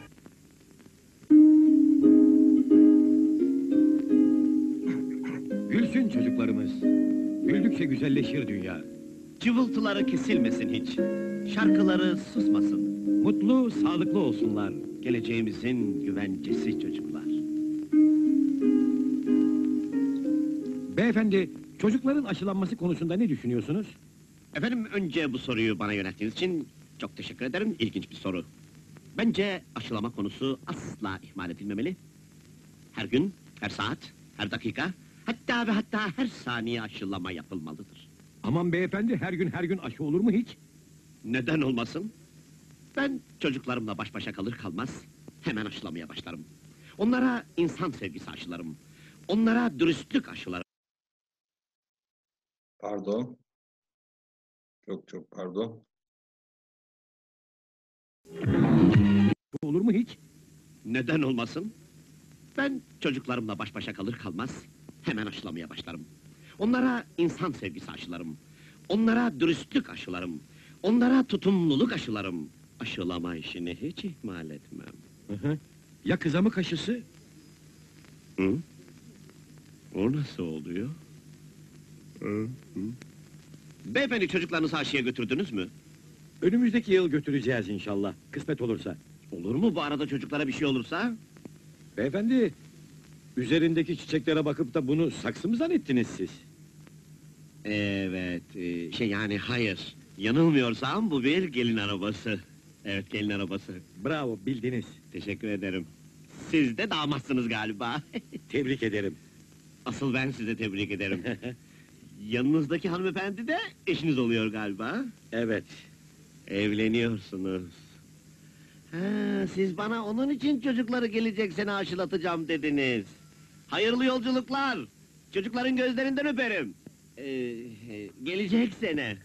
Gülsün çocuklarımız. Güldükçe güzelleşir dünya. Cıvıltıları kesilmesin hiç. Şarkıları susmasın. Mutlu, sağlıklı olsunlar. Geleceğimizin güvencesi çocuklar. Beyefendi, çocukların aşılanması konusunda ne düşünüyorsunuz? Efendim önce bu soruyu bana yönelttiğiniz için çok teşekkür ederim. İlginç bir soru. Bence aşılama konusu asla ihmal edilmemeli. Her gün, her saat, her dakika, hatta ve hatta her saniye aşılama yapılmalıdır. Aman beyefendi, her gün her gün aşı olur mu hiç? Neden olmasın? Ben çocuklarımla baş başa kalır kalmaz hemen aşılamaya başlarım. Onlara insan sevgisi aşılarım. Onlara dürüstlük aşılarım. Pardon. Çok çok pardon. Olur mu hiç? Neden olmasın? Ben çocuklarımla baş başa kalır kalmaz hemen aşılamaya başlarım. Onlara insan sevgisi aşılarım. Onlara dürüstlük aşılarım. Onlara tutumluluk aşılarım. Aşılama işini hiç ihmal etmem. Hı hı. Ya kızamık aşısı? Hı? O nasıl oluyor? Hı, hı. Beyefendi çocuklarınızı aşıya götürdünüz mü? Önümüzdeki yıl götüreceğiz inşallah. Kısmet olursa. Olur mu bu arada çocuklara bir şey olursa? Beyefendi, üzerindeki çiçeklere bakıp da bunu saksı mı zannettiniz siz? Evet, e, şey yani hayır. Yanılmıyorsam bu bir gelin arabası. Evet, gelin arabası. Bravo, bildiniz. Teşekkür ederim. Siz de damatsınız galiba. Tebrik ederim. Asıl ben size tebrik ederim. Yanınızdaki hanımefendi de eşiniz oluyor galiba. Evet. Evleniyorsunuz. Ha, siz bana onun için çocukları gelecek sene aşılatacağım dediniz. Hayırlı yolculuklar. Çocukların gözlerinden öperim. Ee, gelecek sene.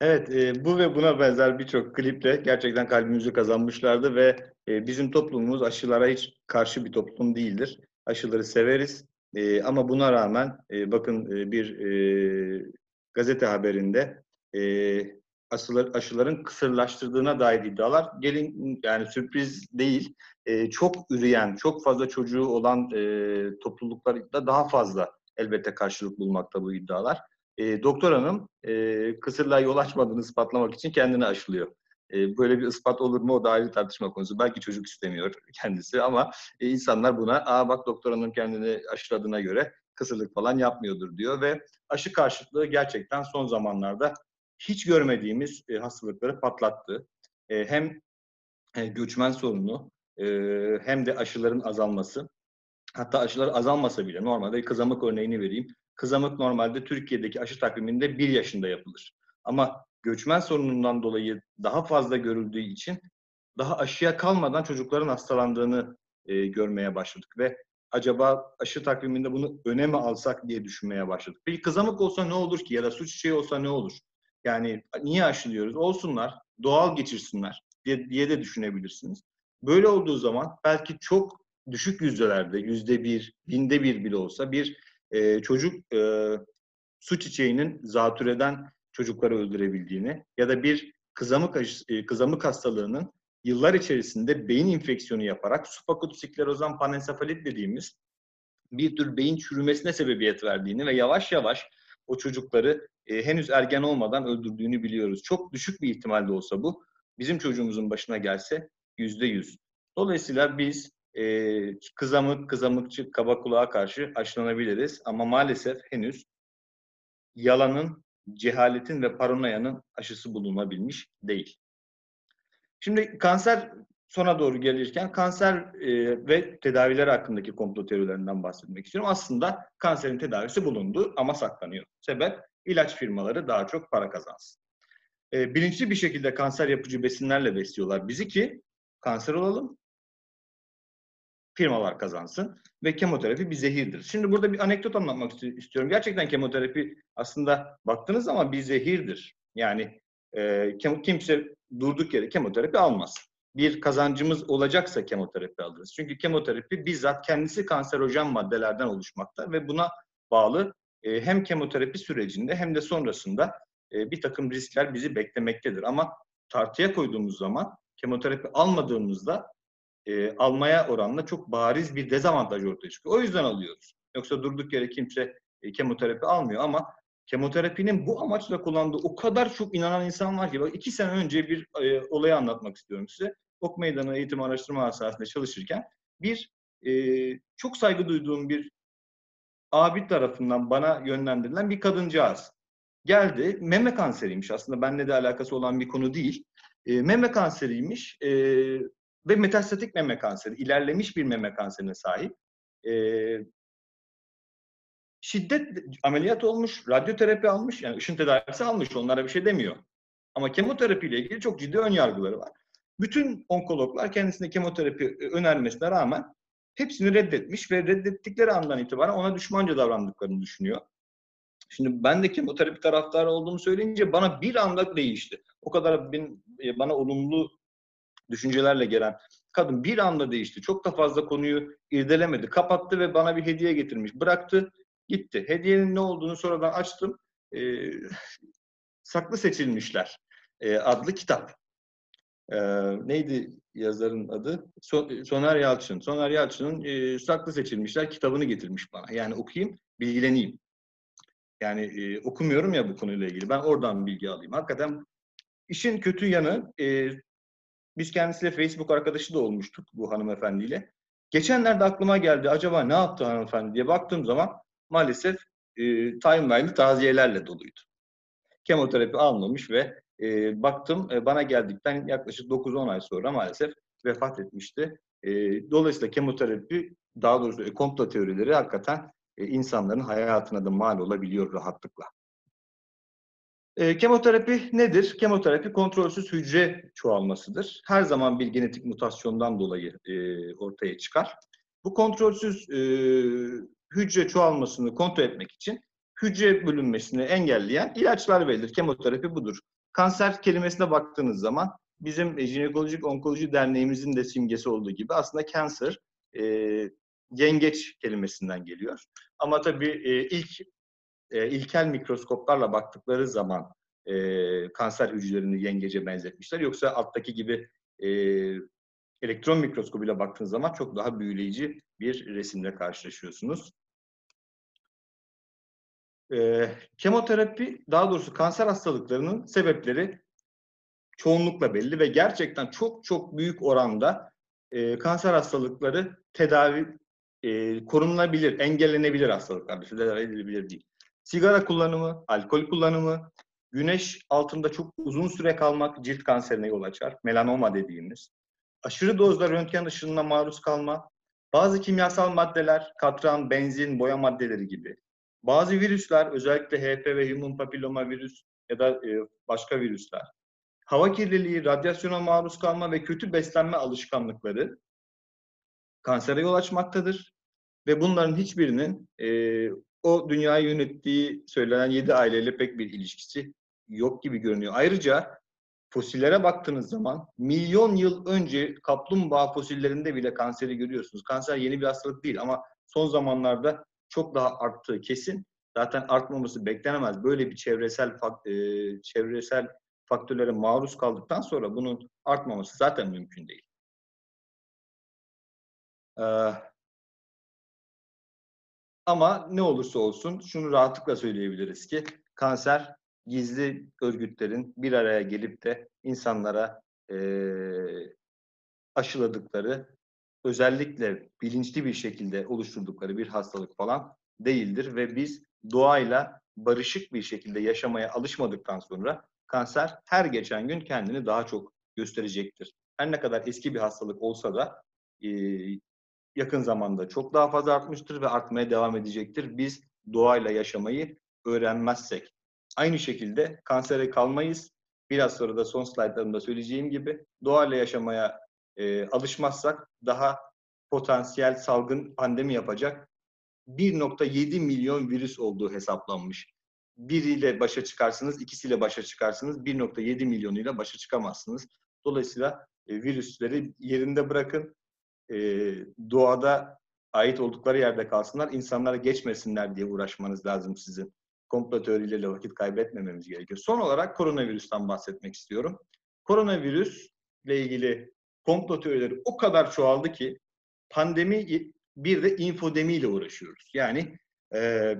Evet, e, bu ve buna benzer birçok kliple gerçekten kalbimizi kazanmışlardı ve e, bizim toplumumuz aşılara hiç karşı bir toplum değildir. Aşıları severiz E, ama buna rağmen e, bakın e, bir e, gazete haberinde e, aşılar, aşıların kısırlaştırdığına dair iddialar gelin yani sürpriz değil. E, çok üreyen, çok fazla çocuğu olan e, topluluklarda daha fazla elbette karşılık bulmakta bu iddialar. E, doktor hanım e, kısırlığa yol açmadığını ispatlamak için kendini aşılıyor. E, böyle bir ispat olur mu o da ayrı tartışma konusu. Belki çocuk istemiyor kendisi ama e, insanlar buna aa bak doktor hanım kendini aşıladığına göre kısırlık falan yapmıyordur diyor ve aşı karşıtlığı gerçekten son zamanlarda hiç görmediğimiz e, hastalıkları patlattı. E, hem e, göçmen sorunu e, hem de aşıların azalması. Hatta aşılar azalmasa bile normalde kızamık örneğini vereyim. Kızamık normalde Türkiye'deki aşı takviminde bir yaşında yapılır. Ama göçmen sorunundan dolayı daha fazla görüldüğü için daha aşıya kalmadan çocukların hastalandığını e, görmeye başladık ve acaba aşı takviminde bunu öne mi alsak diye düşünmeye başladık. Bir kızamık olsa ne olur ki ya da su çiçeği olsa ne olur? Yani niye aşılıyoruz? Olsunlar, doğal geçirsinler diye, diye de düşünebilirsiniz. Böyle olduğu zaman belki çok düşük yüzdelerde, yüzde bir, binde bir bile olsa bir e, çocuk e, su çiçeğinin zatürreden çocukları öldürebildiğini ya da bir kızamık, e, kızamık hastalığının yıllar içerisinde beyin infeksiyonu yaparak subakutosiklerozan panensefalit dediğimiz bir tür beyin çürümesine sebebiyet verdiğini ve yavaş yavaş o çocukları e, henüz ergen olmadan öldürdüğünü biliyoruz. Çok düşük bir ihtimalle olsa bu bizim çocuğumuzun başına gelse yüzde yüz. Dolayısıyla biz e, kızamık, kızamıkçı, kaba kulağa karşı aşılanabiliriz ama maalesef henüz yalanın, cehaletin ve paranoyanın aşısı bulunabilmiş değil. Şimdi kanser sona doğru gelirken kanser e, ve tedaviler hakkındaki komplo teorilerinden bahsetmek istiyorum. Aslında kanserin tedavisi bulundu ama saklanıyor. Sebep ilaç firmaları daha çok para kazansın. E, bilinçli bir şekilde kanser yapıcı besinlerle besliyorlar bizi ki kanser olalım, firmalar kazansın ve kemoterapi bir zehirdir. Şimdi burada bir anekdot anlatmak isti- istiyorum. Gerçekten kemoterapi aslında baktığınız zaman bir zehirdir. Yani e, kimse durduk yere kemoterapi almaz. Bir kazancımız olacaksa kemoterapi alırız. Çünkü kemoterapi bizzat kendisi kanserojen maddelerden oluşmakta ve buna bağlı e, hem kemoterapi sürecinde hem de sonrasında e, bir takım riskler bizi beklemektedir. Ama tartıya koyduğumuz zaman kemoterapi almadığımızda e, almaya oranla çok bariz bir dezavantaj ortaya çıkıyor. O yüzden alıyoruz. Yoksa durduk yere kimse e, kemoterapi almıyor ama kemoterapinin bu amaçla kullandığı o kadar çok inanan insan var ki. Bak iki sene önce bir e, olayı anlatmak istiyorum size. Ok Meydanı Eğitim Araştırma Hastanesi'nde çalışırken bir e, çok saygı duyduğum bir abi tarafından bana yönlendirilen bir kadıncağız geldi. Meme kanseriymiş aslında benimle de alakası olan bir konu değil. E, meme kanseriymiş e, ve metastatik meme kanseri, ilerlemiş bir meme kanserine sahip. E, şiddet ameliyat olmuş, radyoterapi almış, yani ışın tedavisi almış, onlara bir şey demiyor. Ama kemoterapi ile ilgili çok ciddi ön yargıları var. Bütün onkologlar kendisine kemoterapi önermesine rağmen hepsini reddetmiş ve reddettikleri andan itibaren ona düşmanca davrandıklarını düşünüyor. Şimdi ben de kemoterapi taraftarı olduğumu söyleyince bana bir anda değişti. O kadar e, bana olumlu düşüncelerle gelen kadın bir anda değişti. Çok da fazla konuyu irdelemedi. Kapattı ve bana bir hediye getirmiş. Bıraktı, gitti. Hediyenin ne olduğunu sonradan açtım. Ee, Saklı Seçilmişler e, adlı kitap. Ee, neydi yazarın adı? So- Soner Yalçın. Soner Yalçın'ın e, Saklı Seçilmişler kitabını getirmiş bana. Yani okuyayım, bilgileneyim. Yani e, okumuyorum ya bu konuyla ilgili. Ben oradan bilgi alayım. Hakikaten işin kötü yanı e, biz kendisiyle Facebook arkadaşı da olmuştuk bu hanımefendiyle. Geçenlerde aklıma geldi acaba ne yaptı hanımefendi diye baktığım zaman maalesef e, timeline'ı taziyelerle doluydu. Kemoterapi almamış ve e, baktım e, bana geldikten yaklaşık 9-10 ay sonra maalesef vefat etmişti. E, dolayısıyla kemoterapi daha doğrusu e, komplo teorileri hakikaten e, insanların hayatına da mal olabiliyor rahatlıkla. E, kemoterapi nedir? Kemoterapi kontrolsüz hücre çoğalmasıdır. Her zaman bir genetik mutasyondan dolayı e, ortaya çıkar. Bu kontrolsüz e, hücre çoğalmasını kontrol etmek için hücre bölünmesini engelleyen ilaçlar verilir. Kemoterapi budur. Kanser kelimesine baktığınız zaman bizim e, Jinekolojik Onkoloji Derneğimizin de simgesi olduğu gibi aslında cancer e, yengeç kelimesinden geliyor. Ama tabii e, ilk e, ilkel mikroskoplarla baktıkları zaman e, kanser hücrelerini yengece benzetmişler. Yoksa alttaki gibi e, elektron mikroskobuyla baktığınız zaman çok daha büyüleyici bir resimle karşılaşıyorsunuz. E, kemoterapi, daha doğrusu kanser hastalıklarının sebepleri çoğunlukla belli ve gerçekten çok çok büyük oranda e, kanser hastalıkları tedavi e, korunulabilir, engellenebilir hastalıklardır. Tedavi edilebilir değil. Sigara kullanımı, alkol kullanımı, güneş altında çok uzun süre kalmak cilt kanserine yol açar. Melanoma dediğimiz. Aşırı dozda röntgen ışınına maruz kalma, bazı kimyasal maddeler, katran, benzin, boya maddeleri gibi. Bazı virüsler, özellikle HPV, human papilloma virüs ya da e, başka virüsler. Hava kirliliği, radyasyona maruz kalma ve kötü beslenme alışkanlıkları kansere yol açmaktadır. Ve bunların hiçbirinin e, o dünyayı yönettiği söylenen yedi aileyle pek bir ilişkisi yok gibi görünüyor. Ayrıca fosillere baktığınız zaman milyon yıl önce kaplumbağa fosillerinde bile kanseri görüyorsunuz. Kanser yeni bir hastalık değil ama son zamanlarda çok daha arttığı kesin. Zaten artmaması beklenemez. Böyle bir çevresel e, çevresel faktörlere maruz kaldıktan sonra bunun artmaması zaten mümkün değil. Ama ne olursa olsun şunu rahatlıkla söyleyebiliriz ki kanser gizli örgütlerin bir araya gelip de insanlara e, aşıladıkları özellikle bilinçli bir şekilde oluşturdukları bir hastalık falan değildir ve biz doğayla barışık bir şekilde yaşamaya alışmadıktan sonra kanser her geçen gün kendini daha çok gösterecektir. Her ne kadar eski bir hastalık olsa da yakın zamanda çok daha fazla artmıştır ve artmaya devam edecektir. Biz doğayla yaşamayı öğrenmezsek. Aynı şekilde kansere kalmayız. Biraz sonra da son slaytlarımda söyleyeceğim gibi doğayla yaşamaya e, alışmazsak daha potansiyel salgın pandemi yapacak 1.7 milyon virüs olduğu hesaplanmış. Biriyle başa çıkarsınız, ikisiyle başa çıkarsınız, 1.7 milyonuyla başa çıkamazsınız. Dolayısıyla e, virüsleri yerinde bırakın, e, doğada ait oldukları yerde kalsınlar, insanlara geçmesinler diye uğraşmanız lazım sizin. Komplo teorileriyle vakit kaybetmememiz gerekiyor. Son olarak koronavirüsten bahsetmek istiyorum. Koronavirüsle ilgili komplo teorileri o kadar çoğaldı ki pandemi bir de infodemiyle uğraşıyoruz. Yani e,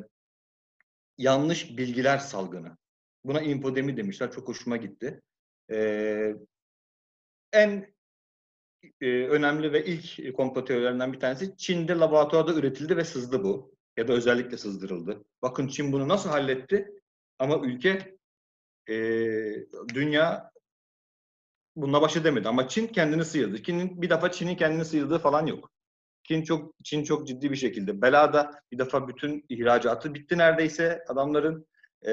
yanlış bilgiler salgını. Buna infodemi demişler. Çok hoşuma gitti. E, en e, önemli ve ilk komplo teorilerinden bir tanesi Çin'de laboratuvarda üretildi ve sızdı bu. Ya da özellikle sızdırıldı. Bakın Çin bunu nasıl halletti? Ama ülke, e, dünya bununla baş edemedi. Ama Çin kendini sıyırdı. Çin'in, bir defa Çin'in kendini sıyırdığı falan yok. Çin çok Çin çok ciddi bir şekilde. Belada bir defa bütün ihracatı bitti neredeyse adamların. E,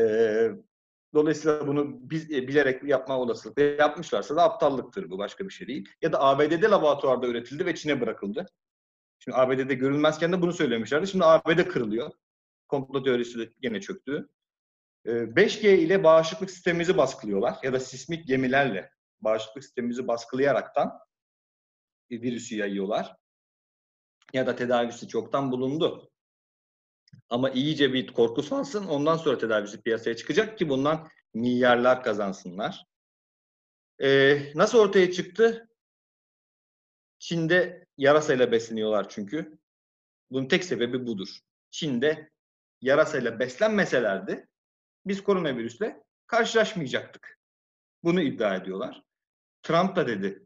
dolayısıyla bunu biz, e, bilerek yapma olasılıkla yapmışlarsa da aptallıktır bu başka bir şey değil. Ya da ABD'de laboratuvarda üretildi ve Çin'e bırakıldı. Şimdi ABD'de görülmezken de bunu söylemişlerdi. Şimdi ABD kırılıyor. Komplo teorisi de gene çöktü. Ee, 5G ile bağışıklık sistemimizi baskılıyorlar ya da sismik gemilerle bağışıklık sistemimizi baskılayaraktan e, virüsü yayıyorlar. Ya da tedavisi çoktan bulundu. Ama iyice bir korku salsın ondan sonra tedavisi piyasaya çıkacak ki bundan milyarlar kazansınlar. Ee, nasıl ortaya çıktı? Çin'de yarasayla besleniyorlar çünkü. Bunun tek sebebi budur. Çin'de yarasayla beslenmeselerdi biz koronavirüsle karşılaşmayacaktık. Bunu iddia ediyorlar. Trump da dedi.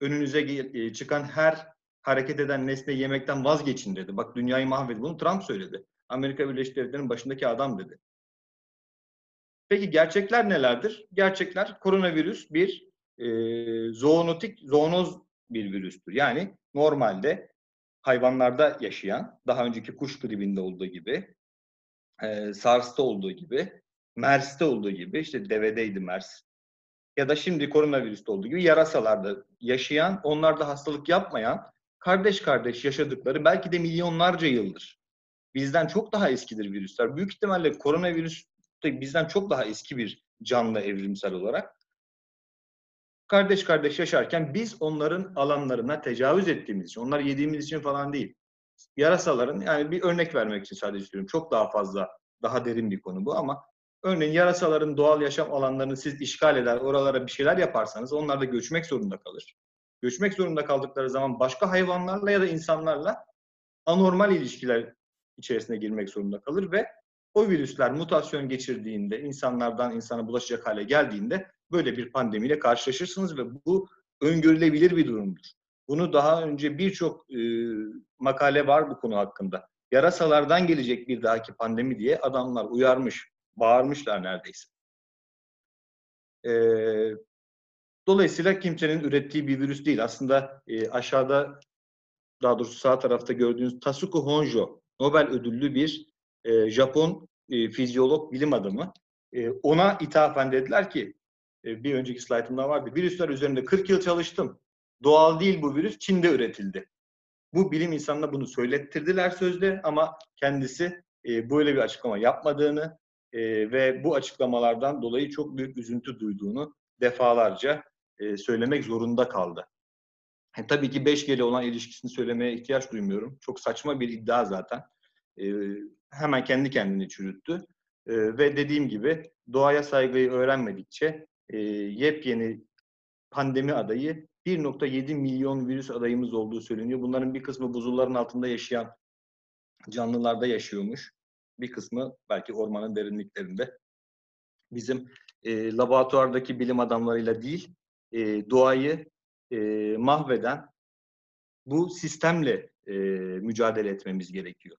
Önünüze e, çıkan her hareket eden nesne yemekten vazgeçin dedi. Bak dünyayı mahvedin. Bunu Trump söyledi. Amerika Birleşik Devletleri'nin başındaki adam dedi. Peki gerçekler nelerdir? Gerçekler koronavirüs bir e, zoonotik, zoonoz bir virüstür. Yani normalde hayvanlarda yaşayan, daha önceki kuş gribinde olduğu gibi, e, SARS'ta olduğu gibi, MERS'te olduğu gibi, işte devedeydi MERS, ya da şimdi koronavirüste olduğu gibi yarasalarda yaşayan, onlarda hastalık yapmayan, kardeş kardeş yaşadıkları belki de milyonlarca yıldır. Bizden çok daha eskidir virüsler. Büyük ihtimalle koronavirüs de bizden çok daha eski bir canlı evrimsel olarak. Kardeş kardeş yaşarken biz onların alanlarına tecavüz ettiğimiz için, onları yediğimiz için falan değil. Yarasaların, yani bir örnek vermek için sadece istiyorum. Çok daha fazla, daha derin bir konu bu ama örneğin yarasaların doğal yaşam alanlarını siz işgal eder, oralara bir şeyler yaparsanız onlar da göçmek zorunda kalır. Göçmek zorunda kaldıkları zaman başka hayvanlarla ya da insanlarla anormal ilişkiler içerisine girmek zorunda kalır ve o virüsler mutasyon geçirdiğinde, insanlardan insana bulaşacak hale geldiğinde böyle bir pandemiyle karşılaşırsınız ve bu öngörülebilir bir durumdur. Bunu daha önce birçok e, makale var bu konu hakkında. Yarasalardan gelecek bir dahaki pandemi diye adamlar uyarmış, bağırmışlar neredeyse. E, dolayısıyla kimsenin ürettiği bir virüs değil. Aslında e, aşağıda, daha doğrusu sağ tarafta gördüğünüz Tasuku Honjo, Nobel ödüllü bir e, Japon e, fizyolog, bilim adamı. E, ona ithafen dediler ki, e, bir önceki slaytımda vardı, virüsler üzerinde 40 yıl çalıştım. Doğal değil bu virüs, Çin'de üretildi. Bu bilim insanına bunu söylettirdiler sözde ama kendisi e, böyle bir açıklama yapmadığını e, ve bu açıklamalardan dolayı çok büyük üzüntü duyduğunu defalarca e, söylemek zorunda kaldı. E, tabii ki 5G ile olan ilişkisini söylemeye ihtiyaç duymuyorum. Çok saçma bir iddia zaten. E, hemen kendi kendini çürüttü. E, ve dediğim gibi doğaya saygıyı öğrenmedikçe e, yepyeni pandemi adayı 1.7 milyon virüs adayımız olduğu söyleniyor. Bunların bir kısmı buzulların altında yaşayan canlılarda yaşıyormuş. Bir kısmı belki ormanın derinliklerinde. Bizim e, laboratuvardaki bilim adamlarıyla değil, e, doğayı e, mahveden bu sistemle e, mücadele etmemiz gerekiyor.